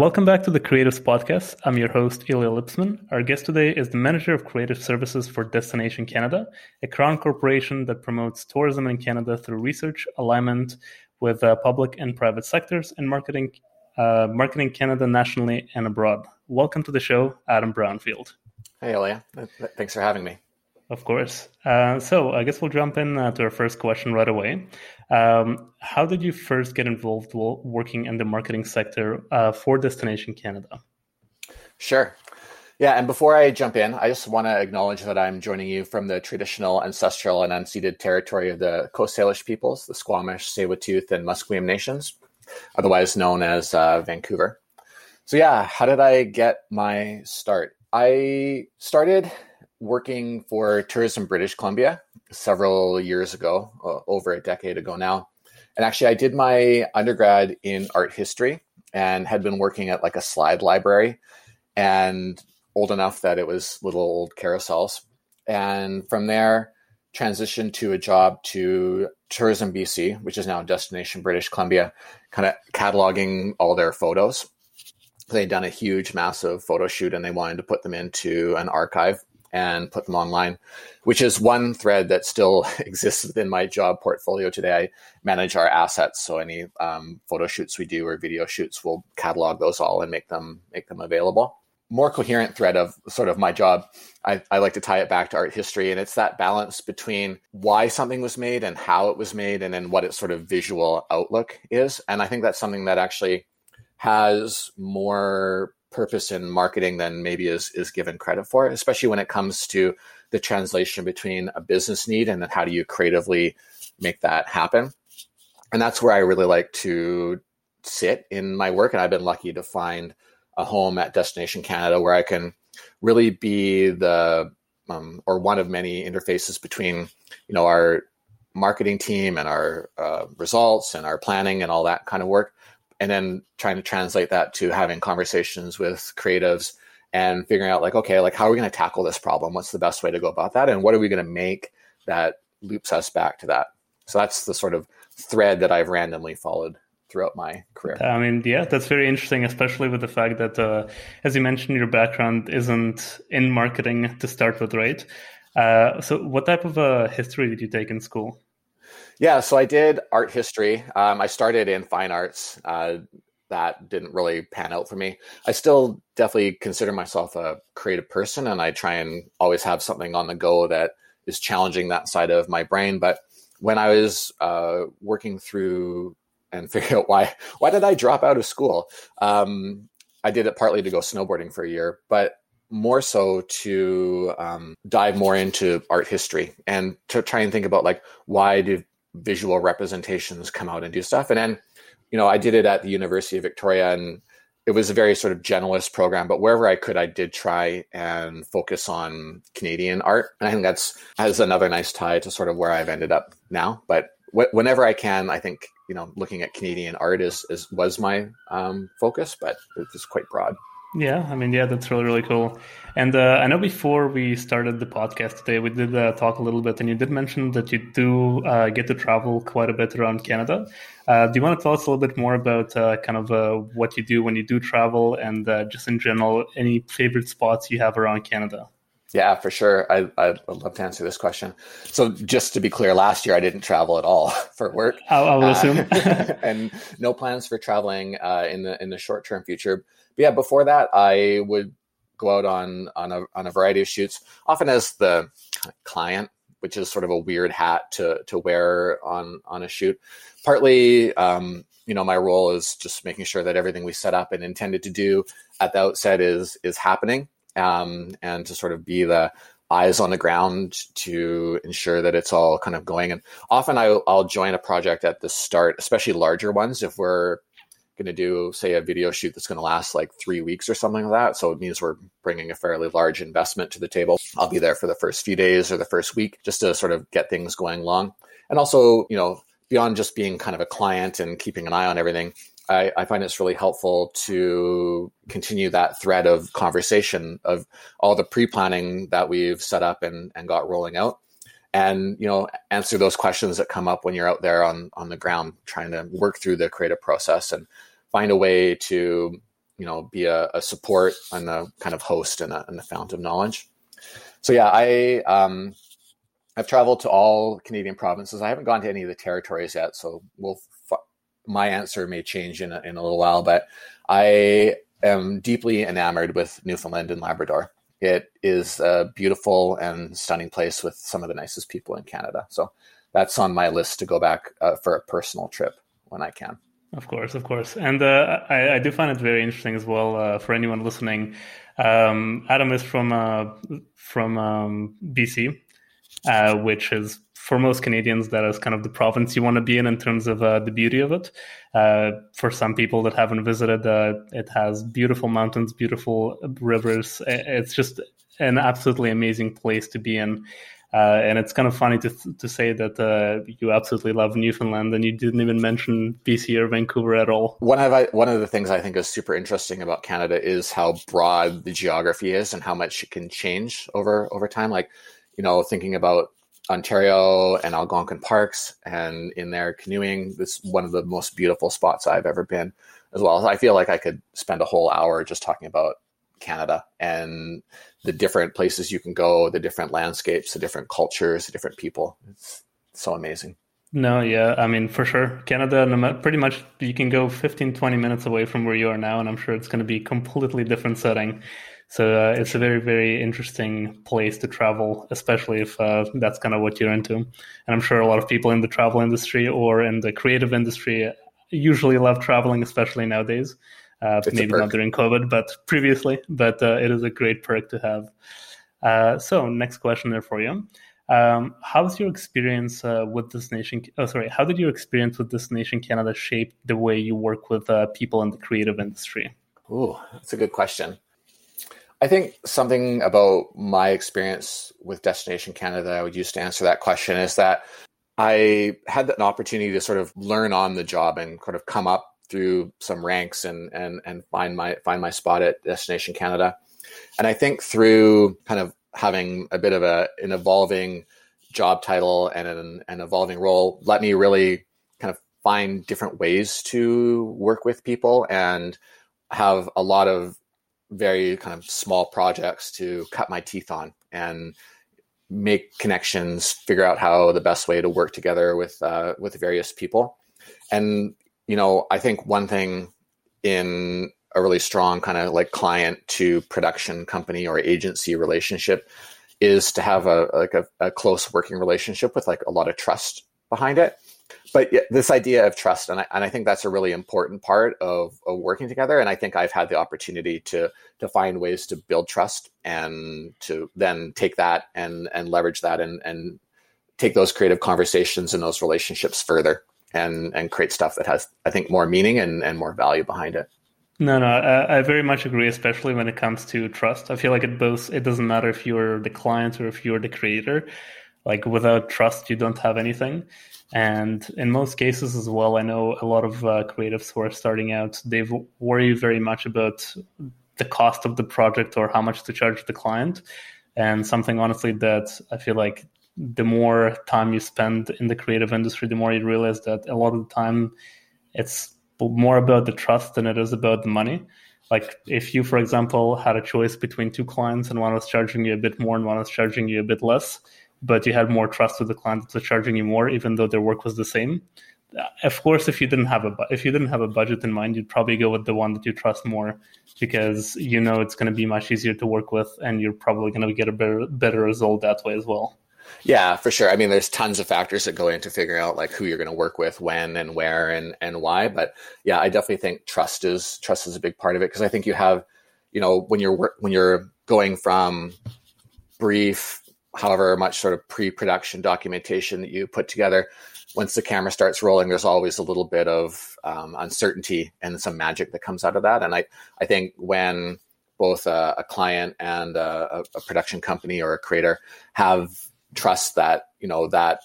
Welcome back to the Creatives Podcast. I'm your host, Ilya Lipsman. Our guest today is the Manager of Creative Services for Destination Canada, a crown corporation that promotes tourism in Canada through research, alignment with uh, public and private sectors, and marketing, uh, marketing Canada nationally and abroad. Welcome to the show, Adam Brownfield. Hey, Ilya. Thanks for having me. Of course. Uh, so I guess we'll jump in uh, to our first question right away. Um, how did you first get involved working in the marketing sector uh, for Destination Canada? Sure. Yeah, and before I jump in, I just want to acknowledge that I'm joining you from the traditional, ancestral, and unceded territory of the Coast Salish peoples, the Squamish, Tsleil-Waututh, and Musqueam nations, otherwise known as uh, Vancouver. So yeah, how did I get my start? I started working for Tourism British Columbia several years ago, uh, over a decade ago now. And actually, I did my undergrad in art history and had been working at like a slide library and old enough that it was little old carousels. And from there, transitioned to a job to Tourism BC, which is now Destination British Columbia, kind of cataloging all their photos. They'd done a huge, massive photo shoot and they wanted to put them into an archive and put them online, which is one thread that still exists within my job portfolio today. I manage our assets, so any um, photo shoots we do or video shoots, we'll catalog those all and make them make them available. More coherent thread of sort of my job. I, I like to tie it back to art history, and it's that balance between why something was made and how it was made, and then what its sort of visual outlook is. And I think that's something that actually has more purpose in marketing than maybe is is given credit for, especially when it comes to the translation between a business need and then how do you creatively make that happen. And that's where I really like to sit in my work. And I've been lucky to find a home at Destination Canada where I can really be the um, or one of many interfaces between you know our marketing team and our uh, results and our planning and all that kind of work and then trying to translate that to having conversations with creatives and figuring out like okay like how are we going to tackle this problem? What's the best way to go about that? And what are we going to make that loops us back to that? So that's the sort of thread that i've randomly followed throughout my career. I mean yeah that's very interesting especially with the fact that uh, as you mentioned your background isn't in marketing to start with right? Uh, so what type of uh, history did you take in school yeah, so I did art history. Um, I started in fine arts. Uh, that didn't really pan out for me. I still definitely consider myself a creative person, and I try and always have something on the go that is challenging that side of my brain. But when I was uh, working through and figure out why why did I drop out of school, um, I did it partly to go snowboarding for a year, but more so to um, dive more into art history and to try and think about like why do visual representations come out and do stuff. And then, you know, I did it at the University of Victoria and it was a very sort of generalist program, but wherever I could, I did try and focus on Canadian art. And I think that's has another nice tie to sort of where I've ended up now. But wh- whenever I can, I think you know, looking at Canadian art is, is was my um, focus, but it's quite broad. Yeah, I mean, yeah, that's really, really cool. And uh, I know before we started the podcast today, we did uh, talk a little bit, and you did mention that you do uh, get to travel quite a bit around Canada. Uh, do you want to tell us a little bit more about uh, kind of uh, what you do when you do travel, and just in general, any favorite spots you have around Canada? Yeah, for sure. I, I'd love to answer this question. So, just to be clear, last year I didn't travel at all for work. I, I will assume, and no plans for traveling in the in the short term future but yeah, before that, I would go out on on a on a variety of shoots, often as the client, which is sort of a weird hat to to wear on on a shoot. Partly, um, you know, my role is just making sure that everything we set up and intended to do at the outset is is happening, um, and to sort of be the eyes on the ground to ensure that it's all kind of going. And often I, I'll join a project at the start, especially larger ones, if we're going to do, say, a video shoot that's going to last like three weeks or something like that. So it means we're bringing a fairly large investment to the table. I'll be there for the first few days or the first week just to sort of get things going along. And also, you know, beyond just being kind of a client and keeping an eye on everything, I, I, find it's really helpful to continue that thread of conversation of all the pre-planning that we've set up and, and got rolling out and you know answer those questions that come up when you're out there on on the ground trying to work through the creative process and find a way to you know be a, a support and a kind of host and a, and fount of knowledge. So yeah, I um, I've traveled to all Canadian provinces. I haven't gone to any of the territories yet, so we'll my answer may change in a, in a little while. But I am deeply enamored with Newfoundland and Labrador. It is a beautiful and stunning place with some of the nicest people in Canada. So that's on my list to go back uh, for a personal trip when I can. Of course, of course, and uh, I, I, do find it very interesting as well uh, for anyone listening. Um, Adam is from uh, from um, BC, uh, which is for most Canadians that is kind of the province you want to be in in terms of uh, the beauty of it. Uh, for some people that haven't visited, it has beautiful mountains, beautiful rivers. It's just an absolutely amazing place to be in. Uh, and it's kind of funny to to say that uh, you absolutely love Newfoundland and you didn't even mention BC or Vancouver at all. One of I, one of the things I think is super interesting about Canada is how broad the geography is and how much it can change over over time. Like, you know, thinking about Ontario and Algonquin parks and in there canoeing, this one of the most beautiful spots I've ever been as well. I feel like I could spend a whole hour just talking about Canada and the different places you can go, the different landscapes, the different cultures, the different people. It's so amazing. No, yeah, I mean, for sure. Canada, pretty much you can go 15, 20 minutes away from where you are now, and I'm sure it's going to be completely different setting. So uh, it's a very, very interesting place to travel, especially if uh, that's kind of what you're into. And I'm sure a lot of people in the travel industry or in the creative industry usually love traveling, especially nowadays. Uh, maybe not during COVID, but previously. But uh, it is a great perk to have. Uh, so, next question there for you. Um, was your experience uh, with Destination? Oh, sorry. How did your experience with Destination Canada shape the way you work with uh, people in the creative industry? Oh, that's a good question. I think something about my experience with Destination Canada I would use to answer that question is that I had an opportunity to sort of learn on the job and kind of come up through some ranks and and and find my find my spot at Destination Canada. And I think through kind of having a bit of a an evolving job title and an, an evolving role let me really kind of find different ways to work with people and have a lot of very kind of small projects to cut my teeth on and make connections, figure out how the best way to work together with uh, with various people. And you know, I think one thing in a really strong kind of like client to production company or agency relationship is to have a like a, a close working relationship with like a lot of trust behind it. But this idea of trust and I, and I think that's a really important part of, of working together and i think i've had the opportunity to to find ways to build trust and to then take that and and leverage that and and take those creative conversations and those relationships further and and create stuff that has I think more meaning and and more value behind it. No, no, I, I, very much agree, especially when it comes to trust. I feel like it both it doesn't matter if you're the client or if you're the creator. Like without trust, you don't have anything. And in most cases as well, I know a lot of uh, creatives who are starting out, they worry very much about the cost of the project or how much to charge the client. And something honestly that I feel like the more time you spend in the creative industry, the more you realize that a lot of the time it's more about the trust than it is about the money. Like if you, for example, had a choice between two clients and one was charging you a bit more and one was charging you a bit less, but you had more trust with the client that was charging you more, even though their work was the same. Of course, if you didn't have a if you didn't have a budget in mind, you'd probably go with the one that you trust more because you know it's going to be much easier to work with, and you're probably going to get a better better result that way as well. Yeah, for sure. I mean, there's tons of factors that go into figuring out like who you're going to work with, when and where and and why. But yeah, I definitely think trust is trust is a big part of it because I think you have, you know, when you're when you're going from brief, however much sort of pre-production documentation that you put together, once the camera starts rolling, there's always a little bit of um, uncertainty and some magic that comes out of that. And I I think when both a, a client and a, a production company or a creator have trust that you know that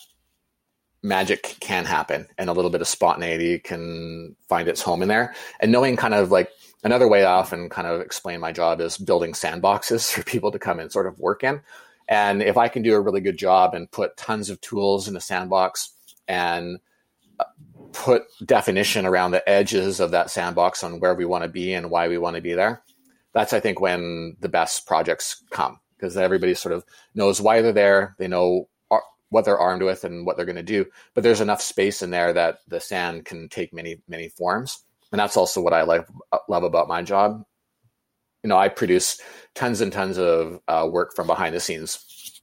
magic can happen and a little bit of spontaneity can find its home in there. And knowing kind of like another way i often kind of explain my job is building sandboxes for people to come and sort of work in. And if i can do a really good job and put tons of tools in a sandbox and uh, put definition around the edges of that sandbox on where we want to be and why we want to be there, that's I think when the best projects come because everybody sort of knows why they're there. They know what they're armed with and what they're going to do. But there's enough space in there that the sand can take many many forms, and that's also what I like love about my job. You know, I produce tons and tons of uh, work from behind the scenes.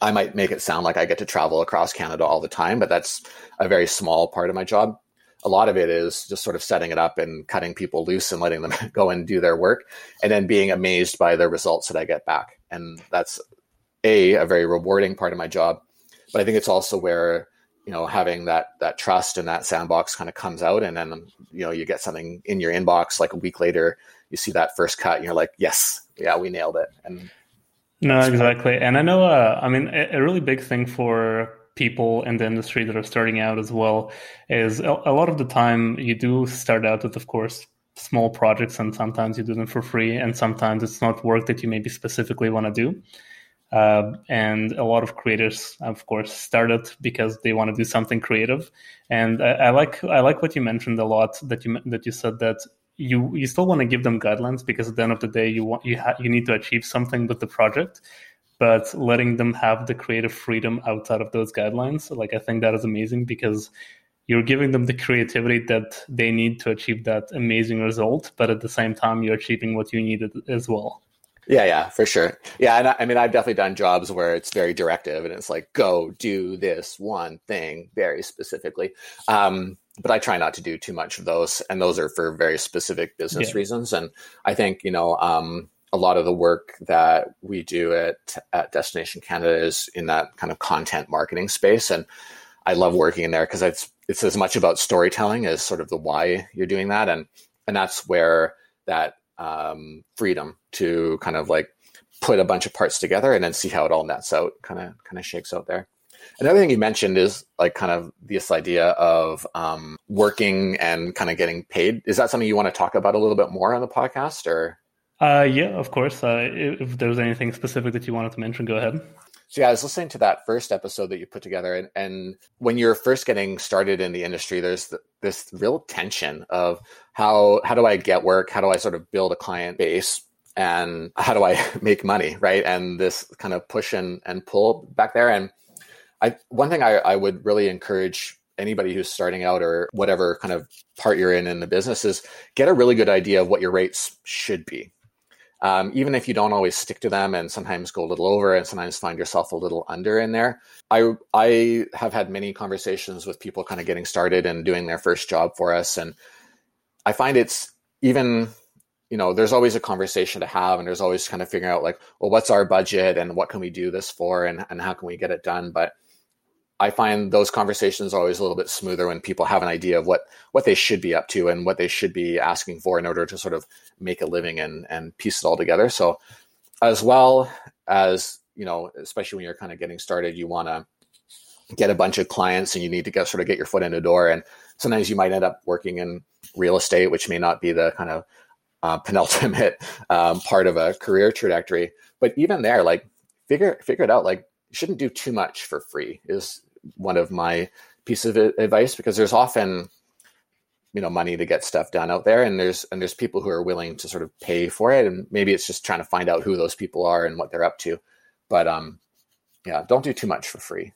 I might make it sound like I get to travel across Canada all the time, but that's a very small part of my job. A lot of it is just sort of setting it up and cutting people loose and letting them go and do their work, and then being amazed by the results that I get back. And that's a a very rewarding part of my job. But I think it's also where you know having that that trust and that sandbox kind of comes out, and then you know you get something in your inbox like a week later, you see that first cut, and you're like, yes, yeah, we nailed it. And no, exactly. And I know, uh, I mean, a, a really big thing for people in the industry that are starting out as well is a, lot of the time you do start out with, of course, small projects and sometimes you do them for free and sometimes it's not work that you maybe specifically want to do. Uh, and a lot of creators of course started because they want to do something creative. And I, I, like i like what you mentioned a lot that you that you said that you you still want to give them guidelines because at the end of the day you want you ha- you need to achieve something with the project but letting them have the creative freedom outside of those guidelines like i think that is amazing because you're giving them the creativity that they need to achieve that amazing result but at the same time you're achieving what you needed as well yeah yeah for sure yeah and I, I mean i've definitely done jobs where it's very directive and it's like go do this one thing very specifically um, but I try not to do too much of those, and those are for very specific business yeah. reasons. And I think you know um, a lot of the work that we do at at Destination Canada is in that kind of content marketing space, and I love working in there because it's it's as much about storytelling as sort of the why you're doing that, and and that's where that um, freedom to kind of like put a bunch of parts together and then see how it all nets out kind of kind of shakes out there. Another thing you mentioned is like kind of this idea of um, working and kind of getting paid. Is that something you want to talk about a little bit more on the podcast or? Uh, yeah, of course. Uh, if there's anything specific that you wanted to mention, go ahead. So yeah, I was listening to that first episode that you put together, and, and when you're first getting started in the industry, there's the, this real tension of how how do I get work? How do I sort of build a client base? And how do I make money, right? And this kind of push and, and pull back there. And I one thing I, I would really encourage anybody who's starting out or whatever kind of part you're in in the business is get a really good idea of what your rates should be. Um, even if you don't always stick to them and sometimes go a little over and sometimes find yourself a little under in there. I I have had many conversations with people kind of getting started and doing their first job for us. And I find it's even you know, there's always a conversation to have and there's always kind of figuring out like, well, what's our budget and what can we do this for and, and how can we get it done? But I find those conversations always a little bit smoother when people have an idea of what what they should be up to and what they should be asking for in order to sort of make a living and and piece it all together. So as well as you know, especially when you're kind of getting started, you want to get a bunch of clients and you need to get sort of get your foot in the door. And sometimes you might end up working in real estate, which may not be the kind of uh, penultimate um, part of a career trajectory. But even there, like figure figure it out. Like you shouldn't do too much for free. Is one of my pieces of advice because there's often you know money to get stuff done out there and there's and there's people who are willing to sort of pay for it and maybe it's just trying to find out who those people are and what they're up to but um yeah don't do too much for free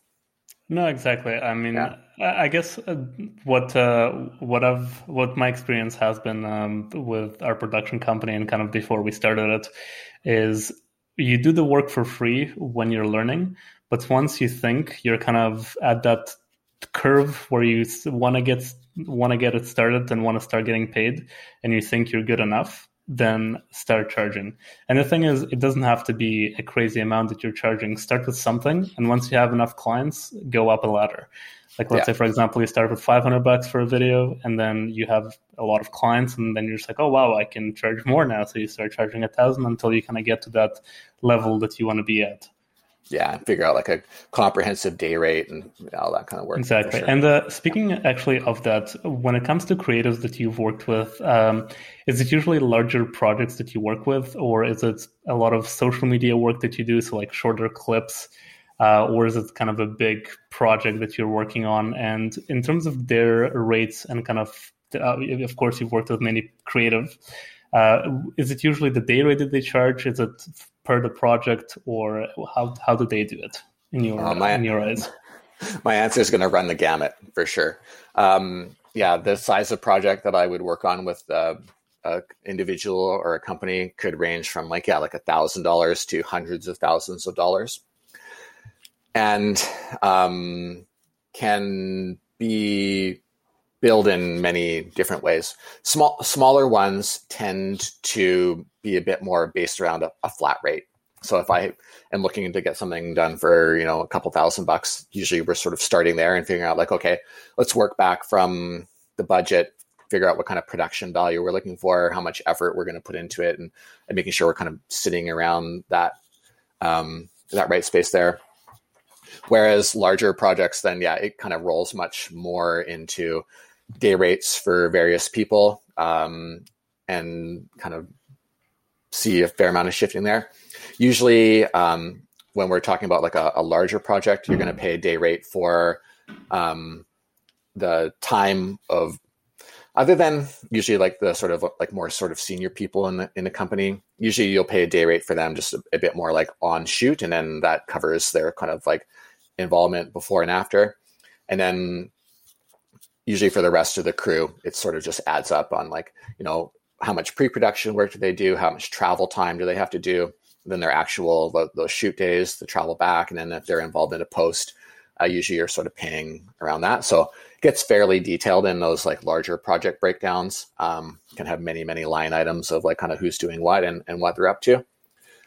no exactly i mean yeah. i guess uh, what uh, what i've what my experience has been um, with our production company and kind of before we started it is you do the work for free when you're learning but once you think you're kind of at that curve where you want to get want to get it started and want to start getting paid, and you think you're good enough, then start charging. And the thing is, it doesn't have to be a crazy amount that you're charging. Start with something, and once you have enough clients, go up a ladder. Like let's yeah. say, for example, you start with 500 bucks for a video, and then you have a lot of clients, and then you're just like, oh wow, I can charge more now. So you start charging a thousand until you kind of get to that level that you want to be at yeah, and figure out like a comprehensive day rate and all that kind of work. Exactly. Sure. And uh, speaking actually of that, when it comes to creatives that you've worked with, um, is it usually larger projects that you work with, or is it a lot of social media work that you do? So like shorter clips uh, or is it kind of a big project that you're working on? And in terms of their rates and kind of, uh, of course, you've worked with many creative. Uh, is it usually the day rate that they charge? Is it per the project, or how how do they do it in your uh, my, in your eyes? My answer is going to run the gamut for sure. Um, yeah, the size of project that I would work on with uh, a individual or a company could range from like yeah like a thousand dollars to hundreds of thousands of dollars and um, can be built in many different ways. Small, smaller ones tend to be a bit more based around a, a, flat rate. So if I am looking to get something done for you know a couple thousand bucks, usually we're sort of starting there and figuring out like okay, let's work back from the budget, figure out what kind of production value we're looking for, how much effort we're going to put into it, and, and making sure we're kind of sitting around that um, that right space there. Whereas larger projects, then yeah, it kind of rolls much more into day rates for various people um, and kind of see a fair amount of shifting there. Usually, um, when we're talking about like a, a larger project, you're going to pay a day rate for um, the time of other than usually like the sort of like more sort of senior people in the in the company usually you'll pay a day rate for them just a, a, bit more like on shoot and then that covers their kind of like involvement before and after. And then usually for the rest of the crew, it sort of just adds up on like, you know, how much pre-production work do they do? How much travel time do they have to do? Then their actual those shoot days, the travel back, and then if they're involved in a post, uh, usually you're sort of paying around that. So it gets fairly detailed in those like larger project breakdowns. Um, can have many many line items of like kind of who's doing what and, and what they're up to.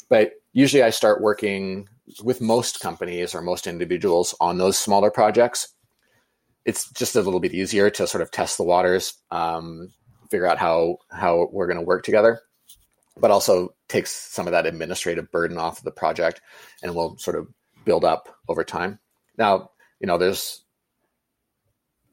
But usually I start working with most companies or most individuals on those smaller projects, it's just a little bit easier to sort of test the waters, um, figure out how how we're going to work together, but also takes some of that administrative burden off of the project, and will sort of build up over time. Now, you know, there's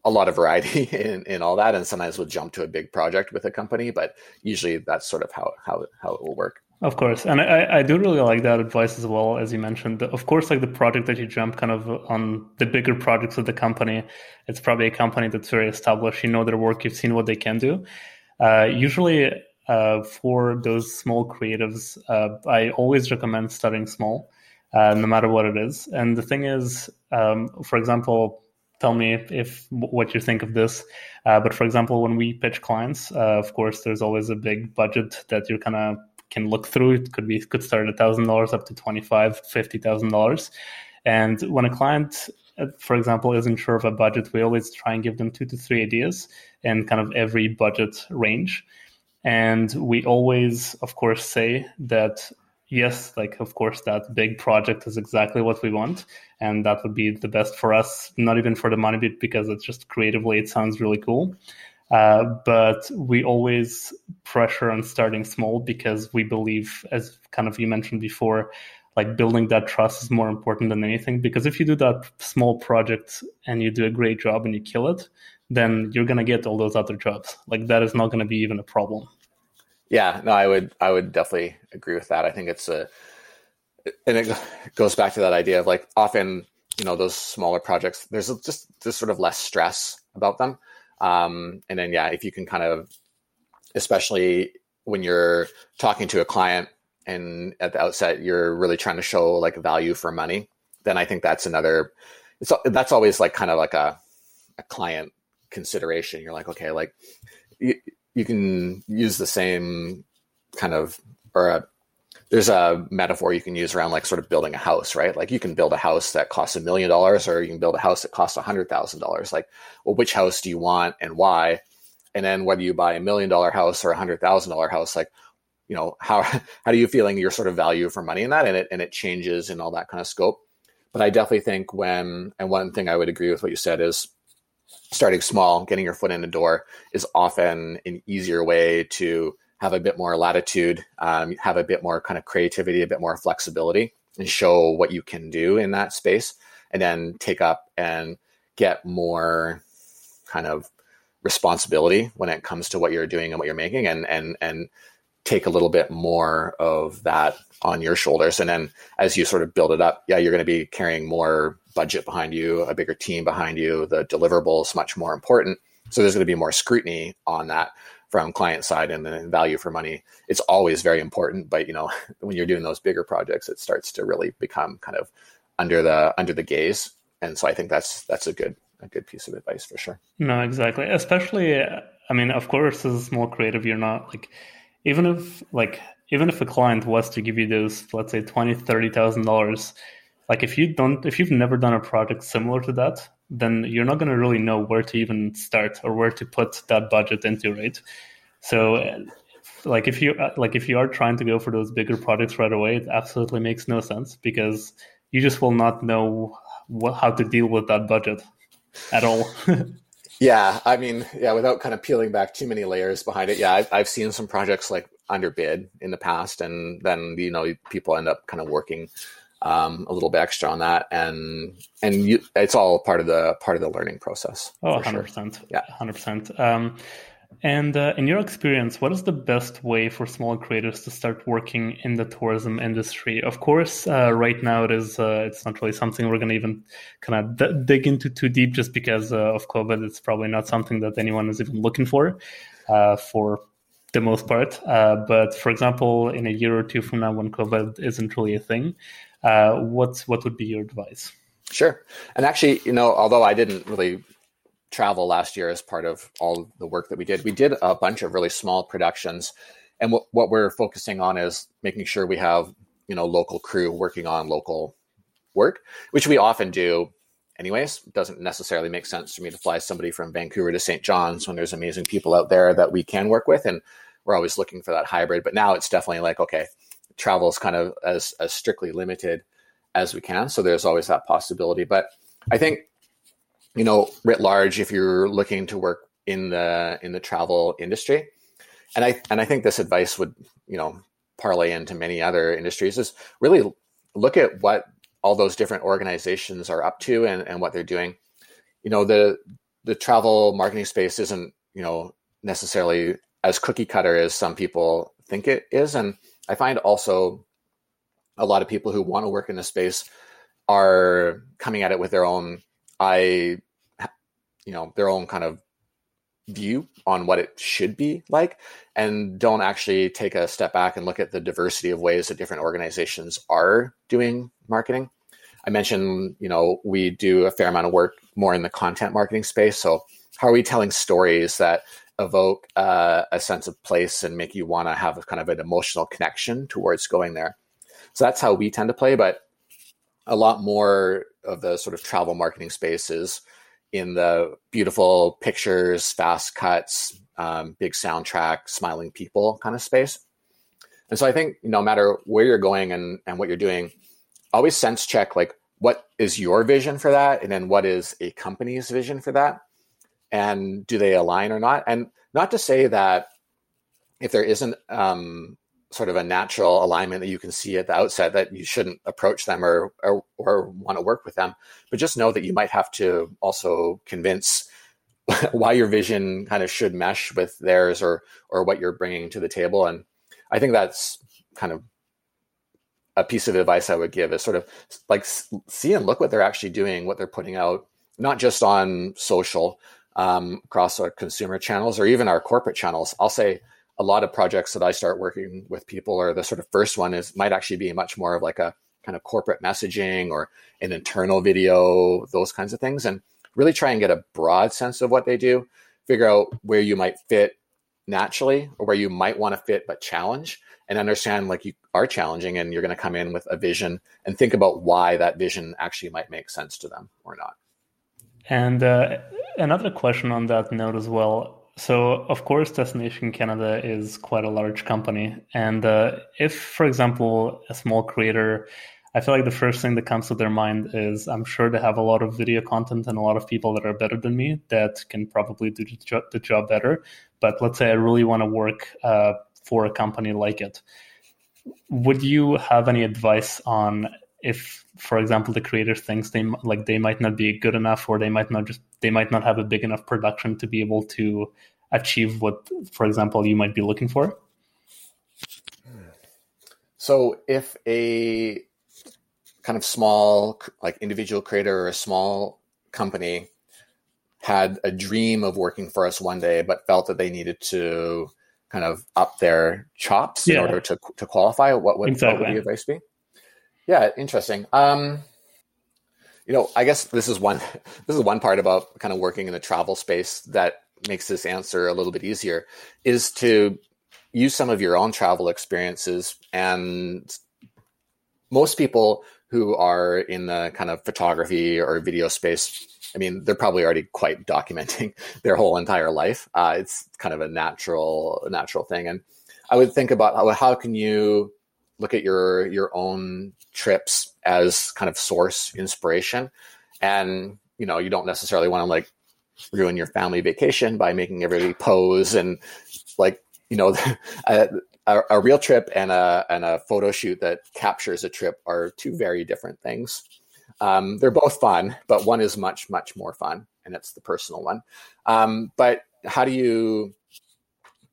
a lot of variety in, in all that, and sometimes we'll jump to a big project with a company, but usually that's sort of how how how it will work. Of course, and I, I do really like that advice as well, as you mentioned. Of course, like the project that you jump kind of on the bigger projects of the company, it's probably a company that's very established. You know their work, you've seen what they can do. Uh, usually, uh, for those small creatives, uh, I always recommend starting small, uh, no matter what it is. And the thing is, um, for example, tell me if, if, what you think of this. Uh, but for example, when we pitch clients, uh, of course, there's always a big budget that you're kind of can look through. It could be could start at thousand dollars up to twenty five, fifty thousand dollars. And when a client, uh, for example, isn't sure of a budget, we always try and give them two to three ideas in kind of every budget range. And we always, of course, say that yes, like of course that big project is exactly what we want, and that would be the best for us. Not even for the money but because it's just creatively it sounds really cool. Uh, but we always pressure on starting small because we believe, as kind of you mentioned before, like building that trust is more important than anything. Because if you do that small project and you do a great job and you kill it, then you're gonna get all those other jobs. Like that is not gonna be even a problem. Yeah, no, I would I would definitely agree with that. I think it's a and it goes back to that idea of like often you know those smaller projects there's just there's sort of less stress about them um, and then, yeah, if you can kind of, especially when you're talking to a client and at the outset, you're really trying to show like value for money, then I think that's another, it's, that's always like kind of like a, a client consideration. You're like, okay, like you, you can use the same kind of, or a, there's a metaphor you can use around like sort of building a house, right? Like you can build a house that costs a million dollars or you can build a house that costs a hundred thousand dollars. Like, well, which house do you want and why? And then whether you buy a million dollar house or a hundred thousand dollar house, like, you know, how how do you feeling your sort of value for money in that? And it and it changes in all that kind of scope. But I definitely think when and one thing I would agree with what you said is starting small, getting your foot in the door is often an easier way to have a bit more latitude, um, have a bit more kind of creativity, a bit more flexibility, and show what you can do in that space, and then take up and get more kind of responsibility when it comes to what you're doing and what you're making, and and and take a little bit more of that on your shoulders. And then as you sort of build it up, yeah, you're going to be carrying more budget behind you, a bigger team behind you. The deliverables much more important. So there's going to be more scrutiny on that from client side and then value for money. It's always very important, but you know, when you're doing those bigger projects, it starts to really become kind of under the under the gaze. And so I think that's that's a good a good piece of advice for sure. No, exactly. Especially, I mean, of course, as a small creative, you're not like even if like even if a client was to give you those, let's say twenty, thirty thousand dollars, like if you don't, if you've never done a project similar to that, then you're not going to really know where to even start or where to put that budget into, right? So, uh, like if you uh, like if you are trying to go for those bigger projects right away, it absolutely makes no sense because you just will not know what, how to deal with that budget at all. yeah, I mean, yeah, without kind of peeling back too many layers behind it, yeah, I've, I've seen some projects like underbid in the past, and then you know people end up kind of working um, a little bit extra on that, and and you, it's all part of the part of the learning process. Oh, 100 percent. Sure. Yeah, hundred percent. Um, and uh, in your experience, what is the best way for small creators to start working in the tourism industry? Of course, uh, right now it is uh, it's not really something we're going to even kind of d- dig into too deep, just because uh, of COVID. It's probably not something that anyone is even looking for, uh, for the most part. Uh, but for example, in a year or two from now, when COVID isn't really a thing, Uh, what what would be your advice? Sure, and actually, you know, although I didn't really travel last year as part of all the work that we did. We did a bunch of really small productions, and what, what we're focusing on is making sure we have you know local crew working on local work, which we often do. Anyways, it doesn't necessarily make sense to me to fly somebody from Vancouver to St. John's when there's amazing people out there that we can work with, and we're always looking for that hybrid. But now it's definitely like okay, travel is kind of as as strictly limited as we can, so there's always that possibility. But I think you know, writ large, if you're looking to work in the in the travel industry, and I and I think this advice would you know parlay into many other industries is really look at what all those different organizations are up to and, and what they're doing. You know, the the travel marketing space isn't you know necessarily as cookie cutter as some people think it is, and I find also a lot of people who want to work in this space are coming at it with their own I you know their own kind of view on what it should be like and don't actually take a step back and look at the diversity of ways that different organizations are doing marketing. I mentioned you know we do a fair amount of work more in the content marketing space. So how are we telling stories that evoke uh, a sense of place and make you want to have a kind of an emotional connection towards going there. So that's how we tend to play but a lot more of the sort of travel marketing spaces in the beautiful pictures, fast cuts, um, big soundtrack, smiling people kind of space. And so I think no matter where you're going and, and what you're doing, always sense check like what is your vision for that, and then what is a company's vision for that, and do they align or not? And not to say that if there isn't um, sort of a natural alignment that you can see at the outset that you shouldn't approach them or, or, or want to work with them. But just know that you might have to also convince why your vision kind of should mesh with theirs or or what you're bringing to the table. And I think that's kind of a piece of advice I would give is sort of like see and look what they're actually doing, what they're putting out, not just on social um, across our consumer channels or even our corporate channels. I'll say a lot of projects that I start working with people or the sort of first one is might actually be much more of like a kind of corporate messaging or an internal video, those kinds of things. And really try and get a broad sense of what they do, figure out where you might fit naturally or where you might want to fit but challenge and understand like you are challenging and you're going to come in with a vision and think about why that vision actually might make sense to them or not. And uh, another question on that note as well so, of course, Destination Canada is quite a large company. And uh, if, for example, a small creator, I feel like the first thing that comes to their mind is I'm sure they have a lot of video content and a lot of people that are better than me that can probably do the job, better. But let's say I really want to work uh, for a company like it. Would you have any advice on if for example the creator thinks they like they might not be good enough or they might not just they might not have a big enough production to be able to achieve what for example you might be looking for So if a kind of small, like individual creator or a small company had a dream of working for us one day, but felt that they needed to kind of up their chops yeah. in order to, to qualify, what would, exactly. what would the advice be? Yeah, interesting. Um, you know, I guess this is one this is one part about kind of working in the travel space that makes this answer a little bit easier is to use some of your own travel experiences. And most people who are in the kind of photography or video space i mean they're probably already quite documenting their whole entire life. Uh, it's kind of a natural natural thing. And i would think about how, how can you look at your your own trips as kind of source inspiration. And you know you don't necessarily want to like ruin your family vacation by making everybody pose and like you know a, a, real trip and a and a photo shoot that captures a trip are two very different things. Um, they're both fun but one is much much more fun and it's the personal one. Um, but how do you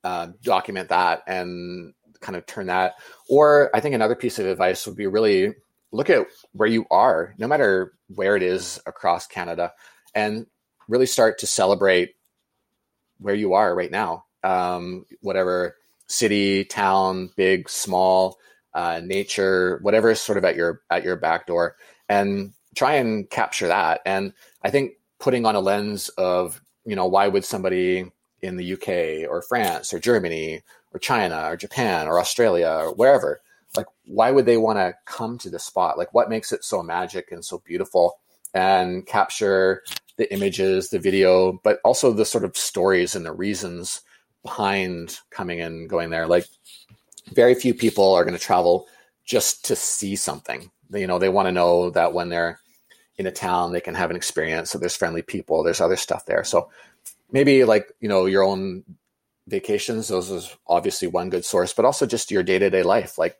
uh, document that and kind of turn that or i think another piece of advice would be really look at where you are no matter where it is across canada and really start to celebrate where you are right now. Um, whatever city, town, big, small, uh, nature, whatever is sort of at your at your back door, and try and capture that. And I think putting on a lens of you know why would somebody in the UK or France or Germany or China or Japan or Australia or wherever like why would they want to come to the spot like what makes it so magic and so beautiful and capture the images, the video, but also the sort of stories and the reasons behind coming and going there. Like very few people are going to travel just to see something. You know, they want to know that when they're in a town, they can have an experience. So there's friendly people, there's other stuff there. So maybe like, you know, your own vacations, those is obviously one good source, but also just your day to day life. Like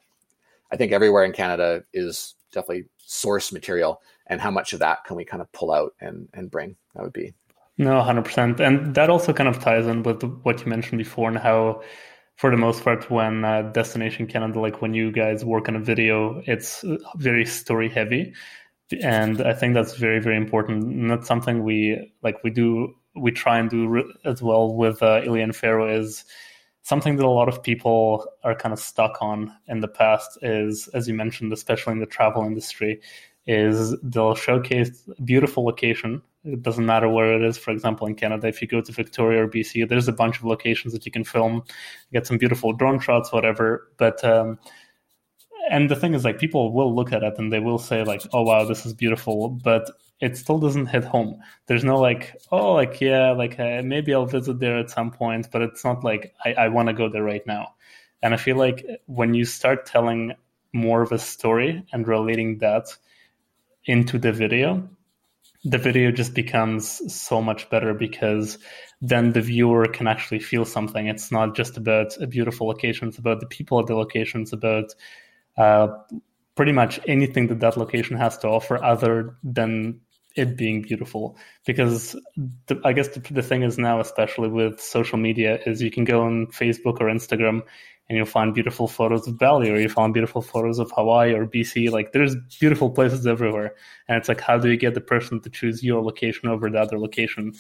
I think everywhere in Canada is definitely source material and how much of that can we kind of pull out and and bring? That would be no 100% and that also kind of ties in with what you mentioned before and how for the most part when uh, destination canada like when you guys work on a video it's very story heavy. And i think that's very very important. And that's something we like we do we try and do as well with uh, Ilya and Faro is something that a lot of people are kind of stuck on in the past is as you mentioned especially in the travel industry is they'll showcase a beautiful location. It doesn't matter where it is. For example, in Canada, if you go to Victoria or BC, there's a bunch of locations that you can film, get some beautiful drone shots, whatever. But um, and the thing is, like, people will look at it and they will say, like, "Oh wow, this is beautiful," but it still doesn't hit home. There's no like, "Oh, like yeah, like uh, maybe I'll visit there at some point," but it's not like I, I want to go there right now. And I feel like when you start telling more of a story and relating that into the video, the video just becomes so much better because then the viewer can actually feel something. It's not just about a beautiful location, it's about the people at the location, it's about uh, pretty much anything that that location has to offer other than it being beautiful because the, i guess the, the, thing is now especially with social media is you can go on facebook or instagram and you'll find beautiful photos of Bali or you find beautiful photos of Hawaii or BC. Like there's beautiful places everywhere. And it's like, how do you get the person to choose your location over the other location?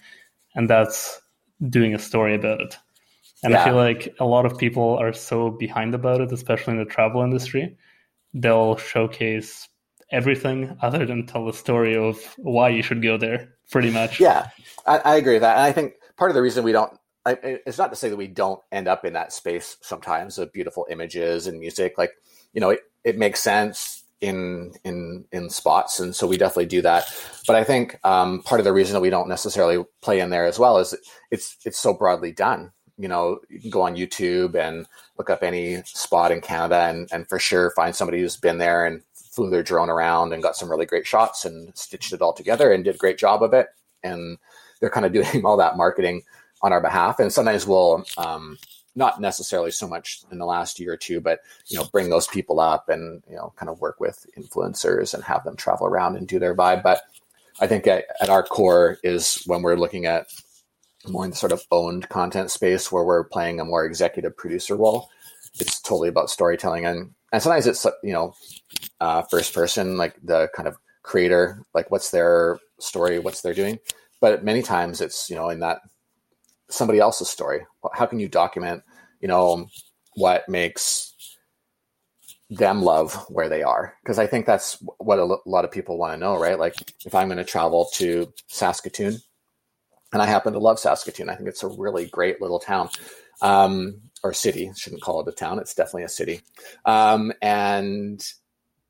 And that's doing a story about it. And yeah. I feel like a lot of people are so behind about it, especially in the travel industry. They'll showcase everything other than tell the story of why you should go there, pretty much. Yeah, I, I agree with that. And I think part of the reason we don't I, it's not to say that we don't end up in that space sometimes of beautiful images and music. Like, you know, it, it makes sense in in in spots, and so we definitely do that. But I think um, part of the reason that we don't necessarily play in there as well is it's it's so broadly done. You know, you can go on YouTube and look up any spot in Canada, and and for sure find somebody who's been there and flew their drone around and got some really great shots and stitched it all together and did a great job of it. And they're kind of doing all that marketing on our behalf. And sometimes we'll, um, not necessarily so much in the last year or two, but you know, bring those people up and you know, kind of work with influencers and have them travel around and do their vibe. But I think at, at our core is when we're looking at more in the sort of owned content space where we're playing a more executive producer role. It's totally about storytelling, and and sometimes it's you know uh, first person, like the kind of creator, like what's their story, what's they're doing. But many times it's you know in that somebody else's story. How can you document you know what makes them love where they are because i think that's what a lot of people want to know right like if i'm going to travel to saskatoon and i happen to love saskatoon. I think it's a really great little town um, or city. Shouldn't call it a town. It's definitely a city. Um, and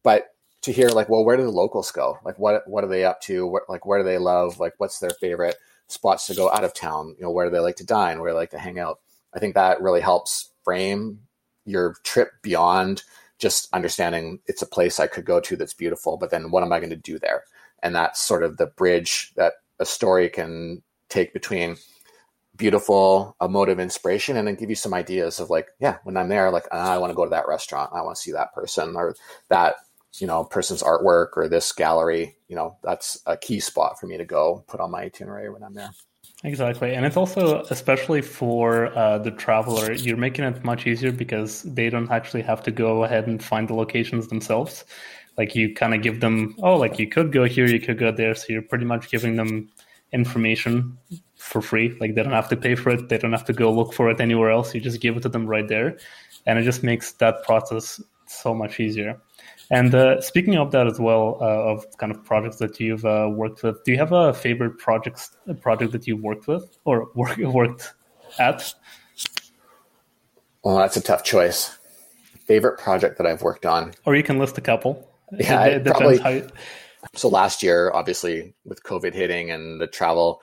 but to hear like well where do the locals go? Like what what are they up to? What like where do they love? Like what's their favorite spots to go out of town? You know where do they like to dine? Where do they like to hang out? I think that really helps frame your trip beyond just understanding it's a place I could go to that's beautiful, but then what am I going to do there? And that's sort of the bridge that a story can take between beautiful emotive inspiration and then give you some ideas of like yeah when i'm there like i want to go to that restaurant i want to see that person or that you know person's artwork or this gallery you know that's a key spot for me to go put on my itinerary when i'm there Exactly. And it's also, especially for uh, the traveler, you're making it much easier because they don't actually have to go ahead and find the locations themselves. Like you kind of give them, oh, like you could go here, you could go there. So you're pretty much giving them information for free. Like they don't have to pay for it, they don't have to go look for it anywhere else. You just give it to them right there. And it just makes that process so much easier. And uh, speaking of that as well, uh, of kind of projects that you've uh, worked with, do you have a favorite project project that you've worked with or work, worked at? Well, that's a tough choice. Favorite project that I've worked on, or you can list a couple. Yeah, it, it probably. You... So last year, obviously, with COVID hitting and the travel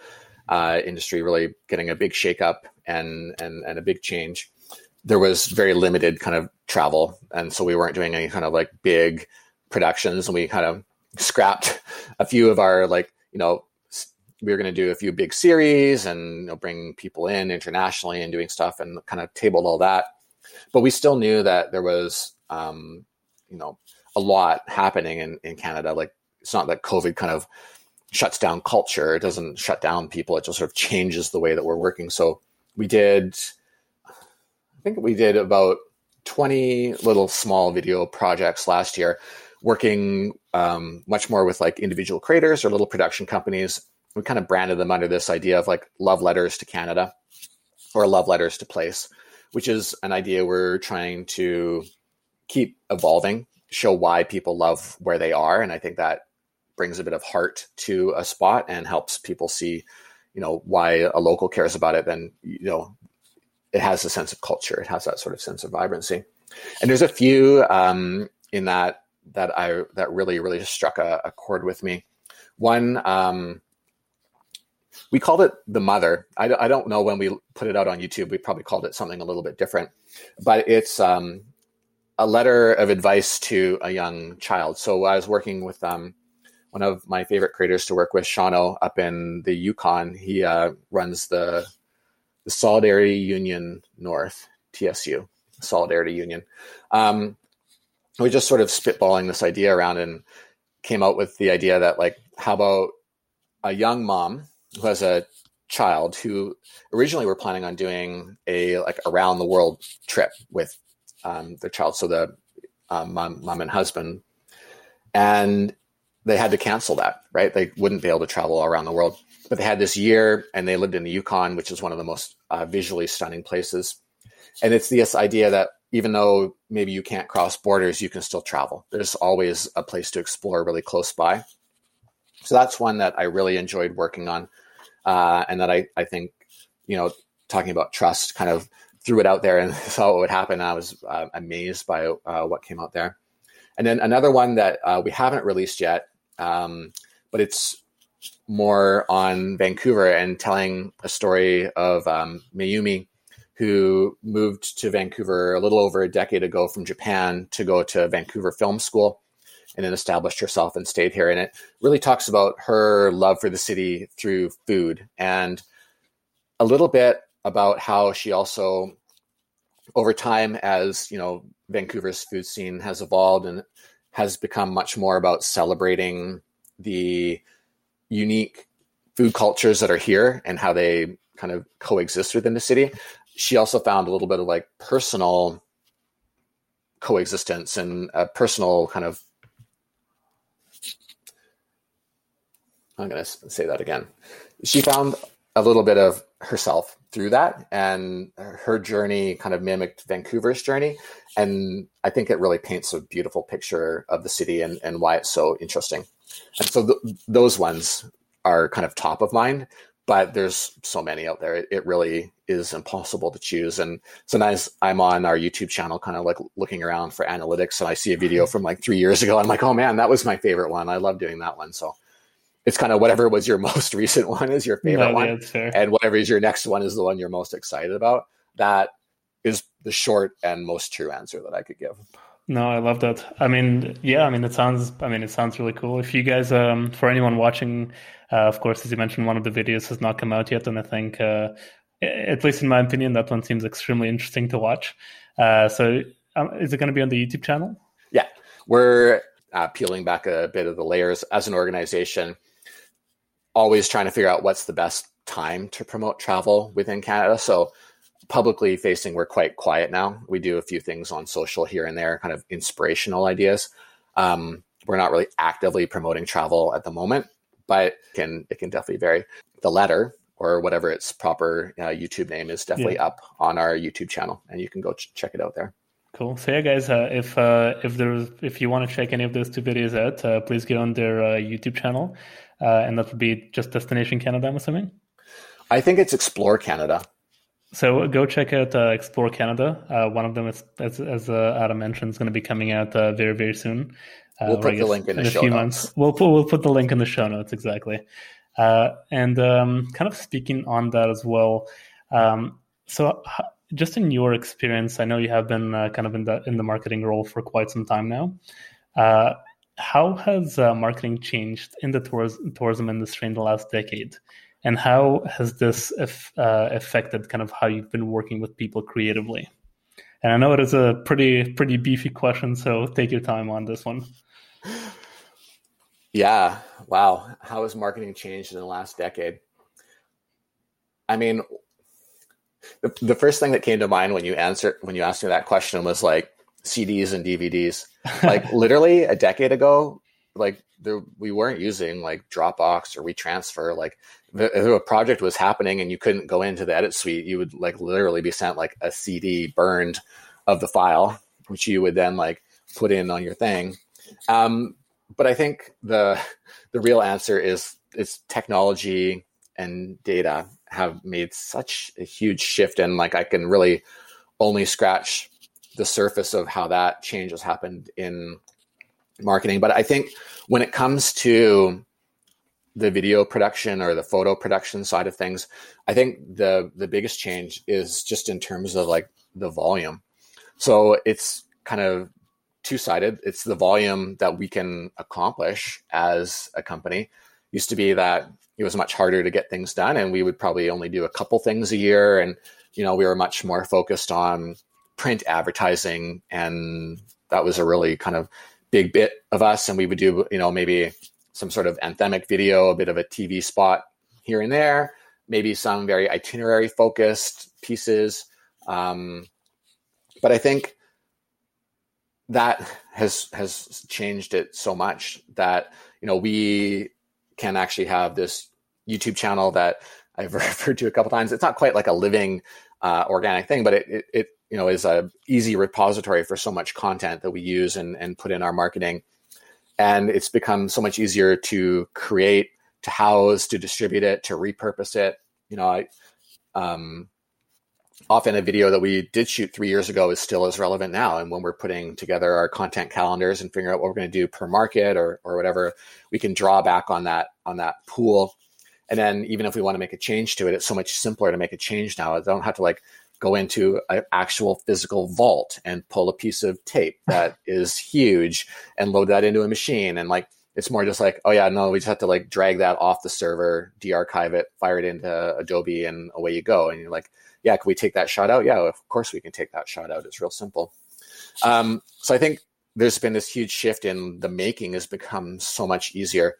uh, industry really getting a big shakeup and and and a big change, there was very limited kind of travel, and so we weren't doing any kind of like big productions, and we kind of scrapped a few of our like you know we were going to do a few big series and you know, bring people in internationally and doing stuff and kind of tabled all that. But we still knew that there was, um, you know, a lot happening in, in Canada. Like it's not that COVID kind of shuts down culture. It doesn't shut down people. It just sort of changes the way that we're working. So we did I think we did about 20 little small video projects last year, working um, much more with like individual creators or little production companies. We kind of branded them under this idea of like love letters to Canada or love letters to place, which is an idea we're trying to keep evolving, show why people love where they are. And I think that brings a bit of heart to a spot and helps people see, you know, why a local cares about it. Then, you know, it has a sense of culture. It has that sort of sense of vibrancy. And there's a few um, in that that I that really really struck a, a chord with me. One, um, we called it the mother. I, I, don't know when we put it out on YouTube. We probably called it something a little bit different, but it's um, a letter of advice to a young child. So I was working with um, one of my favorite creators to work with, Shano, up in the Yukon. He uh, runs the the Solidarity Union North, TSU, Solidarity Union. Um, we just sort of spitballing this idea around and came out with the idea that like, how about a young mom who has a child who originally were planning on doing a like around the world trip with um, their child, so the um, mom, mom and husband, and they had to cancel that. Right, they wouldn't be able to travel around the world but they had this year and they lived in the Yukon, which is one of the most uh, visually stunning places. And it's this idea that even though maybe you can't cross borders, you can still travel. There's always a place to explore really close by. So that's one that I really enjoyed working on. Uh, and that I, I think, you know, talking about trust kind of threw it out there and saw what would happen. I was uh, amazed by uh, what came out there. And then another one that uh, we haven't released yet, um, but it's more on Vancouver and telling a story of um, Mayumi, who moved to Vancouver a little over a decade ago from Japan to go to Vancouver Film School and then established herself and stayed here. And it really talks about her love for the city through food and a little bit about how she also, over time, as you know, Vancouver's food scene has evolved and has become much more about celebrating the unique food cultures that are here and how they kind of coexist within the city. She also found a little bit of like personal coexistence and a personal kind of I'm going to say that again. She found a little bit of herself through that, and her journey kind of mimicked Vancouver's journey. And I think it really paints a beautiful picture of the city and, and why it's so interesting. And so th- those ones are kind of top of mind, but there's so many out there. It, it really is impossible to choose. And sometimes I'm on our YouTube channel, kind of like looking around for analytics, and I see a video mm-hmm. from like three years ago. I'm like, oh man, that was my favorite one. I love doing that one. So it's kind of whatever was your most recent one is your favorite no, one, and whatever is your next one is the one you're most excited about. That is the short and most true answer that I could give. No, I love that. I mean, yeah, I mean, it sounds, I mean, it sounds really cool. If you guys, um, for anyone watching, uh, of course, as you mentioned, one of the videos has not come out yet, and I think, uh, at least in my opinion, that one seems extremely interesting to watch. Uh, so, um, is it going to be on the YouTube channel? Yeah, we're uh, peeling back a bit of the layers as an organization always trying to figure out what's the best time to promote travel within Canada. So publicly facing, we're quite quiet now. We do a few things on social here and there, kind of inspirational ideas. Um, we're not really actively promoting travel at the moment, but it can it can definitely vary. The letter or whatever its proper uh, YouTube name is definitely yeah. up on our YouTube channel, and you can go ch- check it out there. Cool. So yeah, guys, uh, if uh, if there's if you want to check any of those two videos out, uh, please get on their uh, YouTube channel uh, and that would be just Destination Canada, I'm assuming. I think it's Explore Canada. So go check out uh, Explore Canada. Uh, one of them is, as, as uh, Adam mentioned, is going to be coming out uh, very very soon. Uh, we'll put the link in, in the a few notes. months. We'll put we'll put the link in the show notes exactly. and um, kind of speaking on that as well. Um, so just in your experience, I know you have been kind of in the in the marketing role for quite some time now how has uh, marketing changed in the tourism, tourism industry in the last decade? And how has this uh, affected kind of how you've been working with people creatively? And I know it is a pretty pretty beefy question, so take your time on this one. Yeah, wow. How has marketing changed in the last decade? I mean, the, the first thing that came to mind when you answered when you asked me that question was like CDs and DVDs. Like literally a decade ago, like there, we weren't using like Dropbox or WeTransfer. Like if a project was happening and you couldn't go into the edit suite, you would like literally be sent like a CD burned of the file, which you would then like put in on your thing. Um, but I think the the real answer is it's technology and data have made such a huge shift, and like I can really only scratch the surface of how that change has happened in marketing. But I think when it comes to the video production or the photo production side of things, I think the the biggest change is just in terms of like the volume. So it's kind of two sided. It's the volume that we can accomplish as a company. Used to be that it was much harder to get things done, and we would probably only do a couple things a year, and you know we were much more focused on print advertising, and that was a really kind of big bit of us. And we would do, you know, maybe some sort of anthemic video, a bit of a TV spot here and there, maybe some very itinerary focused pieces. Um, but I think that has has changed it so much that you know we can actually have this YouTube channel that I've referred to a couple times. It's not quite like a living uh, organic thing, but it, it, it you know is a easy repository for so much content that we use and, and put in our marketing. And it's become so much easier to create to house to distribute it to repurpose it. You know i um, often a video that we did shoot three years ago is still as relevant now. And when we're putting together our content calendars and figuring out what we're going to do per market or, or whatever we can draw back on that on that pool. And then even if we want to make a change to it it's so much simpler to make a change now. I don't have to like go into an actual physical vault and pull a piece of tape that is huge and load that into a machine. And like it's more just like oh yeah no we just have to like drag that off the server de-archive it fire it into adobe and away you go. And you're like yeah can we take that shot out? Yeah of course we can take that shot out. It's real simple. Um, so i think there's been this huge shift in the making has become so much easier.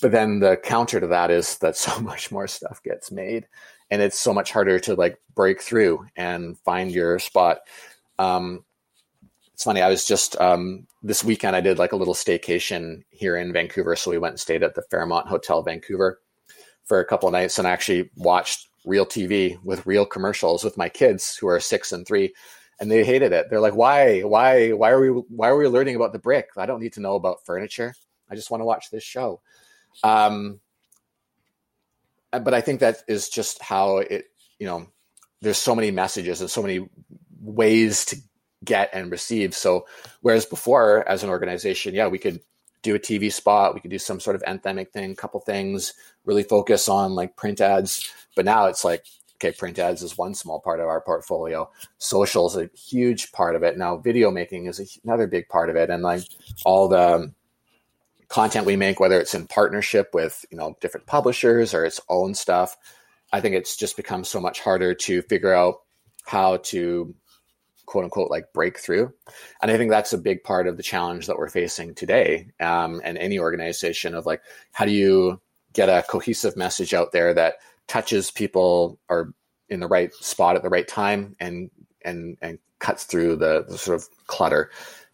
But then the counter to that is that so much more stuff gets made and it's so much harder to like break through and find your spot. Um, it's funny. I was just um, this weekend. I did like a little staycation here in Vancouver, so we went and stayed at the Fairmont Hotel Vancouver for a couple of nights, and I actually watched real TV with real commercials with my kids who are six and three, and they hated it. They're like, "Why? Why? Why are we? Why are we learning about the brick? I don't need to know about furniture. I just want to watch this show." Um, Uh, but I think that is just how it. You know, there's so many messages and so many ways to get and receive. So whereas before, as an organization, yeah, we could do a TV spot, we could do some sort of anthemic thing, couple things, really focus on like print ads. But now it's like, okay, print ads is one small part of our portfolio. Social is a huge part of it. Now video making is another big part of it. And like all the content we make, whether it's in partnership with, you know, different publishers or its own stuff, I think it's just become so much harder to figure out how to quote unquote like breakthrough. And I think that's a big part of the challenge that we're facing today. Um, and any organization of like, how do you get a cohesive message out there that touches people or in the right spot at the right time and and and cuts through the, the sort of clutter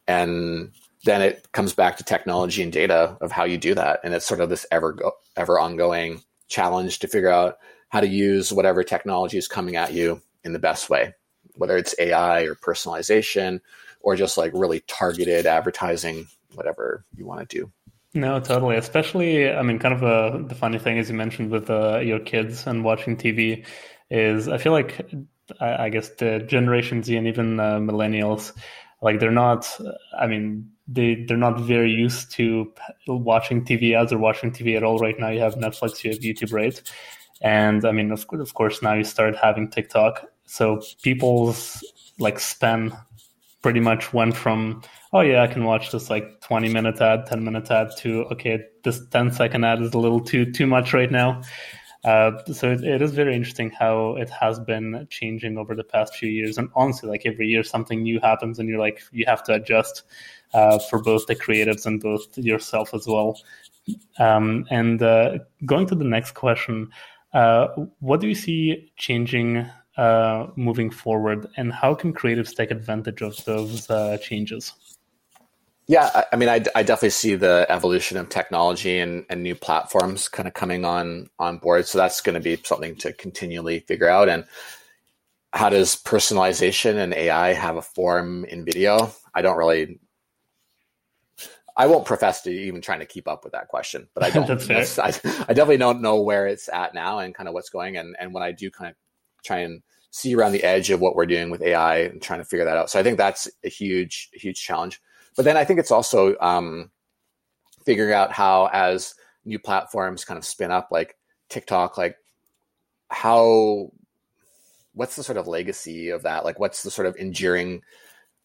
and then it comes back to technology and data of how you do that and it's sort of this ever go, ever ongoing challenge to figure out how to use whatever technology is coming at you in the best way whether it's AI or personalization or just like really targeted advertising, whatever you want to do. No, totally. Especially, I mean, kind of a, the funny thing, as you mentioned, with uh, your kids and watching TV, is I feel like I, I guess the Generation Z and even uh, millennials, like they're not. I mean, they they're not very used to watching TV as or watching TV at all. Right now, you have Netflix, you have YouTube, right? And I mean, of, of course, now you start having TikTok, so people's like span pretty much went from oh yeah i can watch this like 20 minute ad 10 minute ad to okay this 10 second ad is a little too too much right now uh, so it, it is very interesting how it has been changing over the past few years and honestly like every year something new happens and you're like you have to adjust uh, for both the creatives and both yourself as well um, and uh, going to the next question uh, what do you see changing uh, moving forward, and how can creatives take advantage of those uh, changes? Yeah, I, mean, I, I, definitely see the evolution of technology and, and new platforms kind of coming on on board. So that's going to be something to continually figure out. And how does personalization and AI have a form in video? I don't really I won't profess to even trying to keep up with that question, but I don't. I, I, definitely don't know where it's at now and kind of what's going. And and when I do kind of try and see around the edge of what we're doing with AI and trying to figure that out. So I think that's a huge, huge challenge. But then I think it's also um, figuring out how, as new platforms kind of spin up, like TikTok, like how, what's the sort of legacy of that? Like, what's the sort of enduring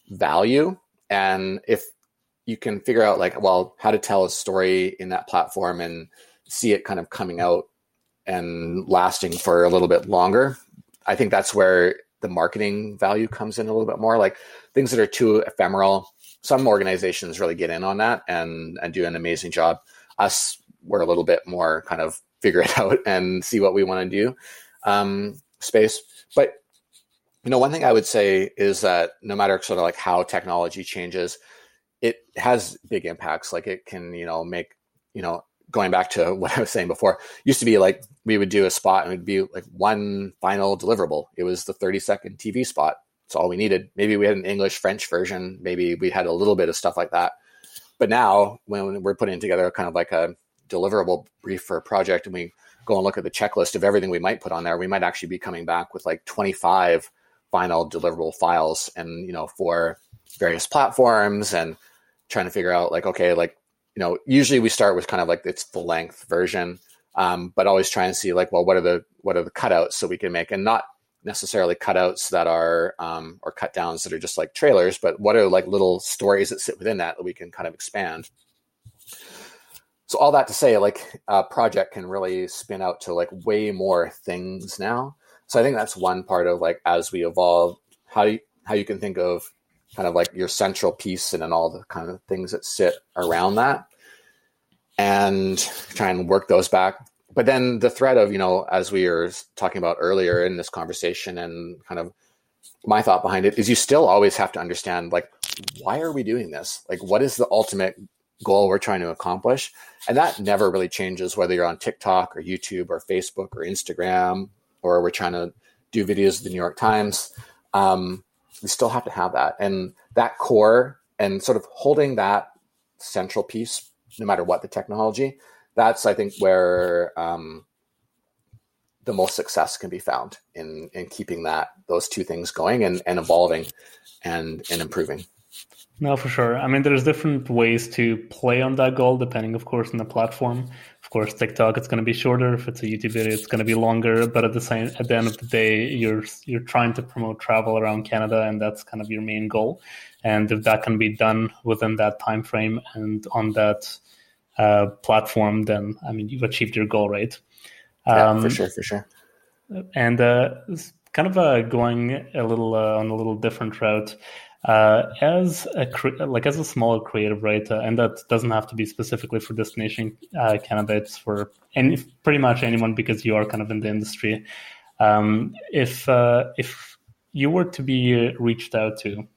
value? And if you can figure out, like, well, how to tell a story in that platform and see it kind of coming out and lasting for a little bit longer, I think that's where the marketing value comes in a little bit more. Like things that are too ephemeral. Some organizations really get in on that and and do an amazing job. Us, we're a little bit more kind of figure it out and see what we want to do um, space. But you know, one thing I would say is that no matter sort of like how technology changes, it has big impacts. Like it can, you know, make you know going back to what I was saying before, used to be like we would do a spot and it'd be like one final deliverable. It was the 30 second TV spot. It's all we needed. Maybe we had an English French version. Maybe we had a little bit of stuff like that. But now when we're putting together kind of like a deliverable brief for a project and we go and look at the checklist of everything we might put on there, we might actually be coming back with like 25 final deliverable files and, you know, for various platforms and trying to figure out like, okay, like you know, usually we start with kind of like its full length version, um, but always try and see like, well, what are the what are the cutouts so we can make, and not necessarily cutouts that are um, or cut downs that are just like trailers, but what are like little stories that sit within that that we can kind of expand. So all that to say, like a project can really spin out to like way more things now. So I think that's one part of like as we evolve, how you, how you can think of kind of like your central piece and then all the kind of things that sit around that and try and work those back but then the threat of you know as we were talking about earlier in this conversation and kind of my thought behind it is you still always have to understand like why are we doing this? Like, what is the ultimate goal we're trying to accomplish? And that never really changes whether you're on TikTok or YouTube or Facebook or Instagram or we're trying to do videos of the New York Times. Um, we still have to have that. And that core and sort of holding that central piece, no matter what the technology, that's, I think, where um, the most success can be found in in keeping that those two things going and, and evolving and and improving. No, for sure. I mean, there's different ways to play on that goal, depending, of course, on the platform. Of course, TikTok, it's going to be shorter. If it's a YouTube video, it's going to be longer. But at the same, at the end of the day, you're you're trying to promote travel around Canada, and that's kind of your main goal. And if that can be done within that time frame and on that uh, platform, then I mean, you've achieved your goal, right? Yeah, for um, sure, for sure. And uh, kind of uh, going a little uh, on a little different route. Uh, as a like as a smaller creative writer, and that doesn't have to be specifically for Destination uh, Canada. It's for any pretty much anyone because you are kind of in the industry. Um, if uh, if you were to be reached out to,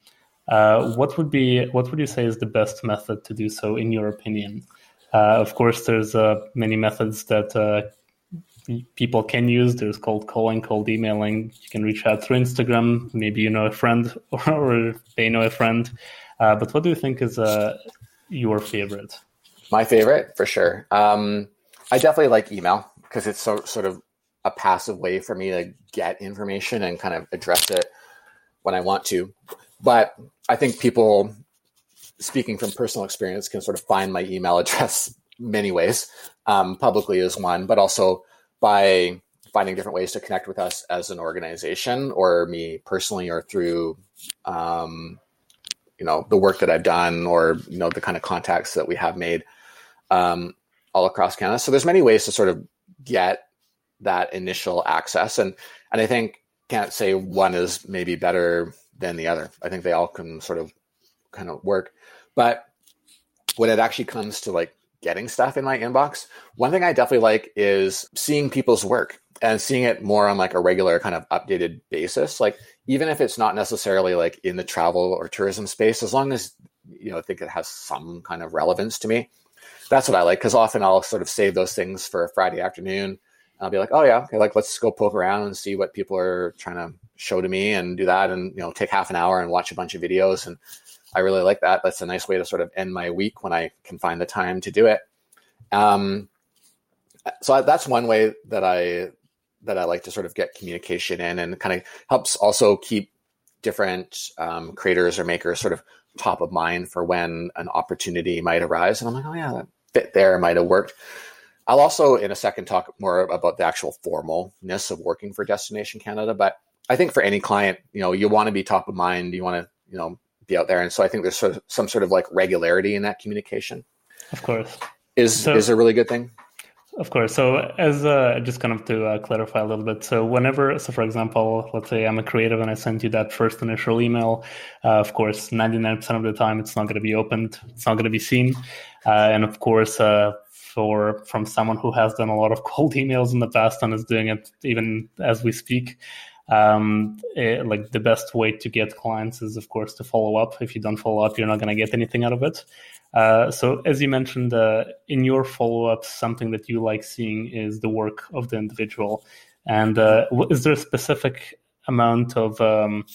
what would be what would you say is the best method to do so in your opinion? of course, there's many methods that people can use. There's cold calling, cold emailing. You can reach out through Instagram. Maybe you know a friend or, they know a friend. Uh, but what do you think is uh, your favorite? My favorite, for sure. Um, I definitely like email because it's so sort of a passive way for me to get information and kind of address it when I want to. But I think people, speaking from personal experience, can sort of find my email address many ways. Um, publicly is one, but also by finding different ways to connect with us as an organization or me personally or through um, you know the work that i've done or you know the kind of contacts that we have made um, all across canada. So there's many ways to sort of get that initial access. And and i think can't say one is maybe better than the other. I think they all can sort of kind of work. But when it actually comes to like getting stuff in my inbox. One thing I definitely like is seeing people's work and seeing it more on like a regular kind of updated basis. Like even if it's not necessarily like in the travel or tourism space, as long as you know I think it has some kind of relevance to me. That's what I like because often I'll sort of save those things for a Friday afternoon. I'll be like, oh yeah, okay, like let's go poke around and see what people are trying to show to me and do that and you know take half an hour and watch a bunch of videos and I really like that. That's a nice way to sort of end my week when I can find the time to do it. Um, so I, that's one way that I that I like to sort of get communication in, and kind of helps also keep different um, creators or makers sort of top of mind for when an opportunity might arise. And I'm like, oh yeah, that fit there might have worked. I'll also in a second talk more about the actual formalness of working for Destination Canada, but I think for any client, you know, you want to be top of mind. You want to, you know, be out there. And so I think there's sort of some sort of like regularity in that communication. Of course. Is so, is a really good thing. Of course. So as uh, just kind of to uh, clarify a little bit. So whenever, so for example, let's say I'm a creative and I send you that first initial email. Uh, of course, 99% of the time it's not going to be opened. It's not going to be seen. Uh, and of course, uh, for from someone who has done a lot of cold emails in the past and is doing it even as we speak, um, it, eh, like the best way to get clients is of course to follow up. If you don't follow up you're not going to get anything out of it. Uh, so as you mentioned uh, in your follow-ups something that you like seeing is the work of the individual. And uh, is there a specific amount of um,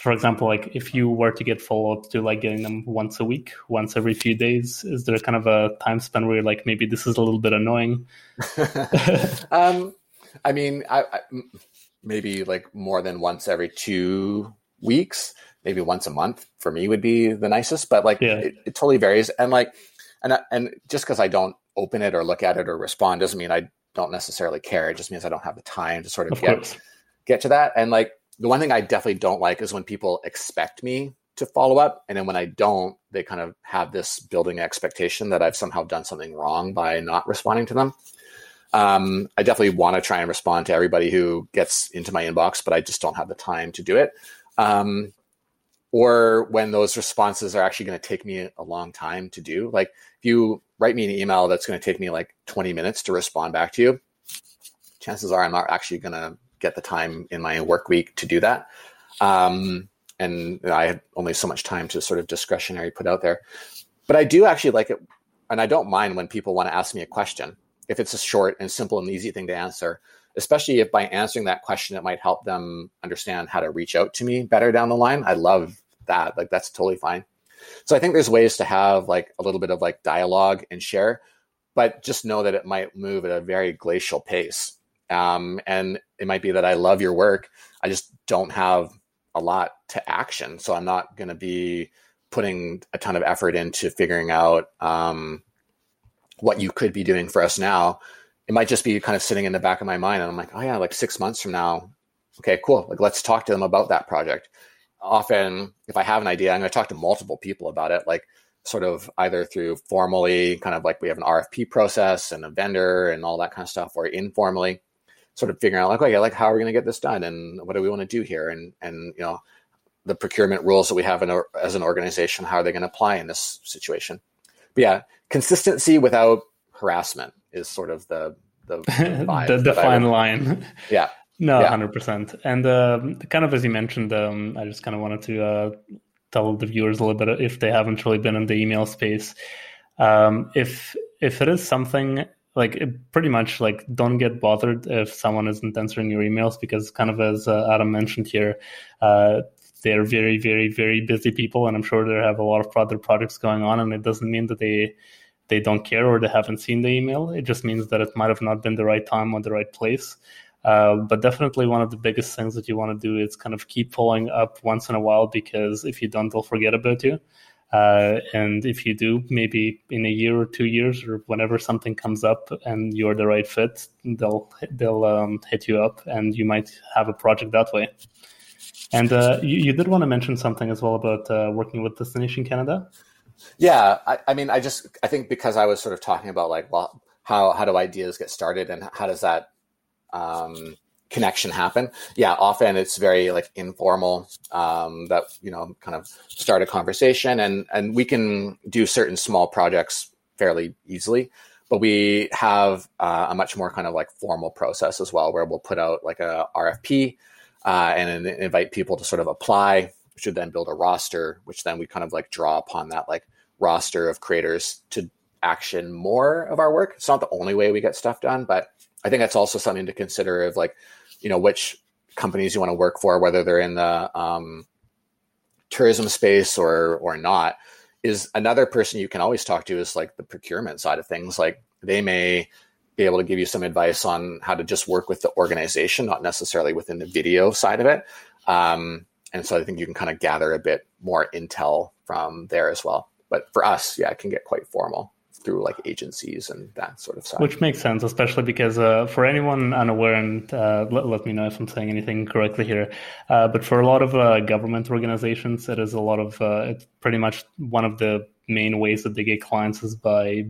for example like if you were to get follow-ups to like getting them once a week once every few days? Is there kind of a time span where you're like maybe this is a little bit annoying? Um, i mean I, I maybe like more than once every two weeks, maybe once a month for me would be the nicest, but like yeah. it, it, totally varies. And like, and, uh, and just because I don't open it or look at it or respond doesn't mean I don't necessarily care. It just means I don't have the time to sort of, of get, course. get to that. And like, the one thing I definitely don't like is when people expect me to follow up. And then when I don't, they kind of have this building expectation that I've somehow done something wrong by not responding to them. Um, I definitely want to try and respond to everybody who gets into my inbox, but I just don't have the time to do it. Um, or when those responses are actually going to take me a long time to do. Like if you write me an email that's going to take me like 20 minutes to respond back to you, chances are I'm not actually going to get the time in my work week to do that. Um, and I had only so much time to sort of discretionary put out there. But I do actually like it, and I don't mind when people want to ask me a question if it's a short and simple and easy thing to answer. Especially if by answering that question, it might help them understand how to reach out to me better down the line. I love that. Like that's totally fine. So I think there's ways to have like a little bit of like dialogue and share, but just know that it might move at a very glacial pace. Um, and it might be that I love your work. I just don't have a lot to action. So I'm not going to be putting a ton of effort into figuring out um, what you could be doing for us now. It might just be kind of sitting in the back of my mind. And I'm like, oh, yeah, like six months from now. Okay, cool. Like, let's talk to them about that project. Often, if I have an idea, I'm going to talk to multiple people about it, like sort of either through formally, kind of like we have an RFP process and a vendor and all that kind of stuff, or informally sort of figuring out like, okay, like how are we going to get this done, and what do we want to do here, and and you know, the procurement rules that we have in, as an organization, how are they going to apply in this situation? But yeah, consistency without harassment is sort of the the, the, the fine line. Yeah. No, hundred percent. And uh, kind of as you mentioned, um, I just kind of wanted to uh, tell the viewers a little bit if they haven't really been in the email space. Um, if if it is something like pretty much like don't get bothered if someone isn't answering your emails because kind of as uh, adam mentioned here uh, they're very very very busy people and i'm sure they have a lot of other projects going on and it doesn't mean that they they don't care or they haven't seen the email. It just means that it might have not been the right time or the right place. Uh, but definitely one of the biggest things that you want to do is kind of keep following up once in a while because if you don't they'll forget about you. Uh, and if you do, maybe in a year or two years, or whenever something comes up and you're the right fit, they'll they'll um, hit you up, and you might have a project that way. And uh, you, you, did want to mention something as well about uh, working with Destination Canada. Yeah, I, I, mean, I just I think because I was sort of talking about like, well, how how do ideas get started, and how does that um, connection happen. Yeah, often it's very like informal um, that you know kind of start a conversation, and and we can do certain small projects fairly easily. But we have uh, a much more kind of like formal process as well, where we'll put out like a RFP uh, and invite people to sort of apply. Should then build a roster, which then we kind of like draw upon that like roster of creators to action more of our work. It's not the only way we get stuff done, but I think that's also something to consider of like you know which companies you want to work for, whether they're in the um, tourism space or or not, is another person you can always talk to is like the procurement side of things. Like they may be able to give you some advice on how to just work with the organization, not necessarily within the video side of it. Um, and so I think you can kind of gather a bit more intel from there as well. But for us, yeah, it can get quite formal through like agencies and that sort of stuff. Which makes sense, especially because uh, for anyone unaware, and uh, let, let, me know if I'm saying anything correctly here, uh, but for a lot of uh, government organizations, it is a lot of, uh, it's pretty much one of the main ways that they get clients is by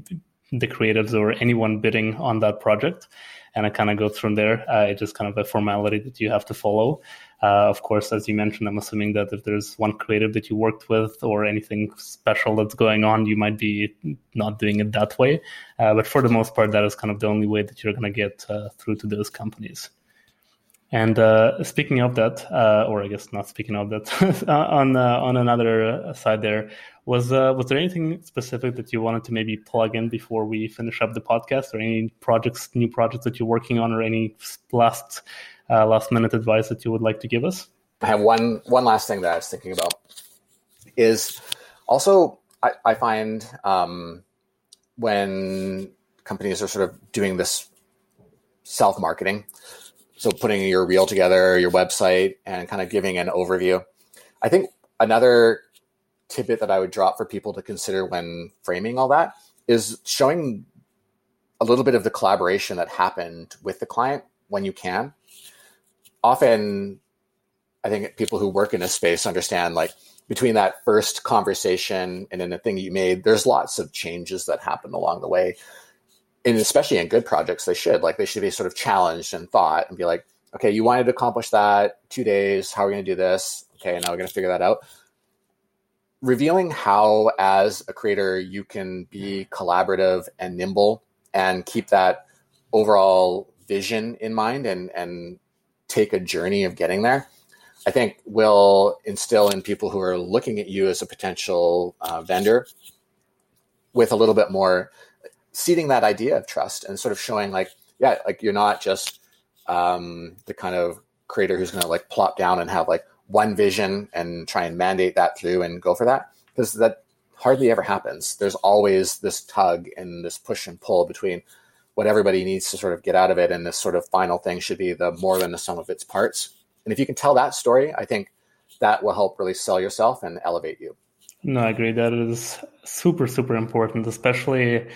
the creatives or anyone bidding on that project. And it kind of goes from there. Uh, it's just kind of a formality that you have to follow. Uh, of course, as you mentioned, I'm assuming that if there's one creative that you worked with or anything special that's going on, you might be not doing it that way. Uh, but for the most part, that is kind of the only way that you're going to get uh, through to those companies. And uh, speaking of that, uh, or I guess not speaking of that, on uh, on another side, there was was there anything specific that you wanted to maybe plug in before we finish up the podcast, or any projects, new projects that you're working on, or any last uh, last minute advice that you would like to give us? I have one one last thing that I was thinking about is also I, I find um, when companies are sort of doing this self marketing, so putting your reel together, your website, and kind of giving an overview. I think another tidbit that I would drop for people to consider when framing all that is showing a little bit of the collaboration that happened with the client when you can often I think people who work in a space understand like between that first conversation and then the thing you made, there's lots of changes that happen along the way. And especially in good projects, they should like they should be sort of challenged and thought and be like, okay, you wanted to accomplish that two days. How are we going to do this? Okay, now we're going to figure that out. Revealing how, as a creator, you can be collaborative and nimble and keep that overall vision in mind and and take a journey of getting there. I think will instill in people who are looking at you as a potential uh, vendor with a little bit more seeding that idea of trust and sort of showing like, yeah, like you're not just um, the kind of creator who's going to like plop down and have like one vision and try and mandate that through and go for that because that hardly ever happens. There's always this tug and this push and pull between what everybody needs to sort of get out of it and this sort of final thing should be the more than the sum of its parts. And if you can tell that story, I think that will help really sell yourself and elevate you. No, I agree. That is super, super important, especially,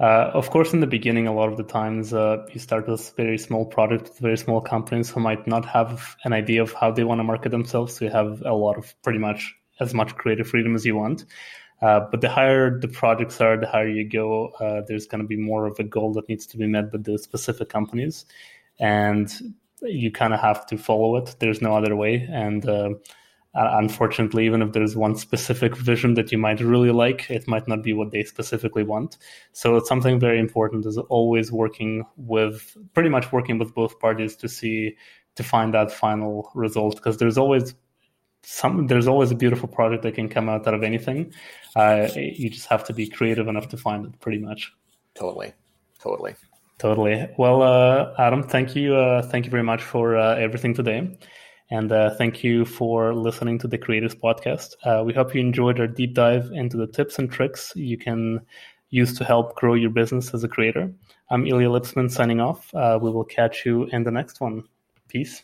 uh, of course, in the beginning, a lot of the times uh, you start with very small product, very small companies who might not have an idea of how they want to market themselves. So you have a lot of pretty much as much creative freedom as you want. Uh, but the higher the projects are, the higher you go. Uh, there's going to be more of a goal that needs to be met by the specific companies, and you kind of have to follow it. There's no other way. And uh, unfortunately, even if there's one specific vision that you might really like, it might not be what they specifically want. So it's something very important is always working with, pretty much working with both parties to see to find that final result because there's always some there's always a beautiful project that can come out out of anything. Uh, you just have to be creative enough to find it, pretty much. Totally, totally, totally. Well, uh, Adam, thank you, uh, thank you very much for uh, everything today, and uh, thank you for listening to the Creators Podcast. Uh, we hope you enjoyed our deep dive into the tips and tricks you can use to help grow your business as a creator. I'm Ilya Lipsman signing off. we will catch you in the next one. Peace.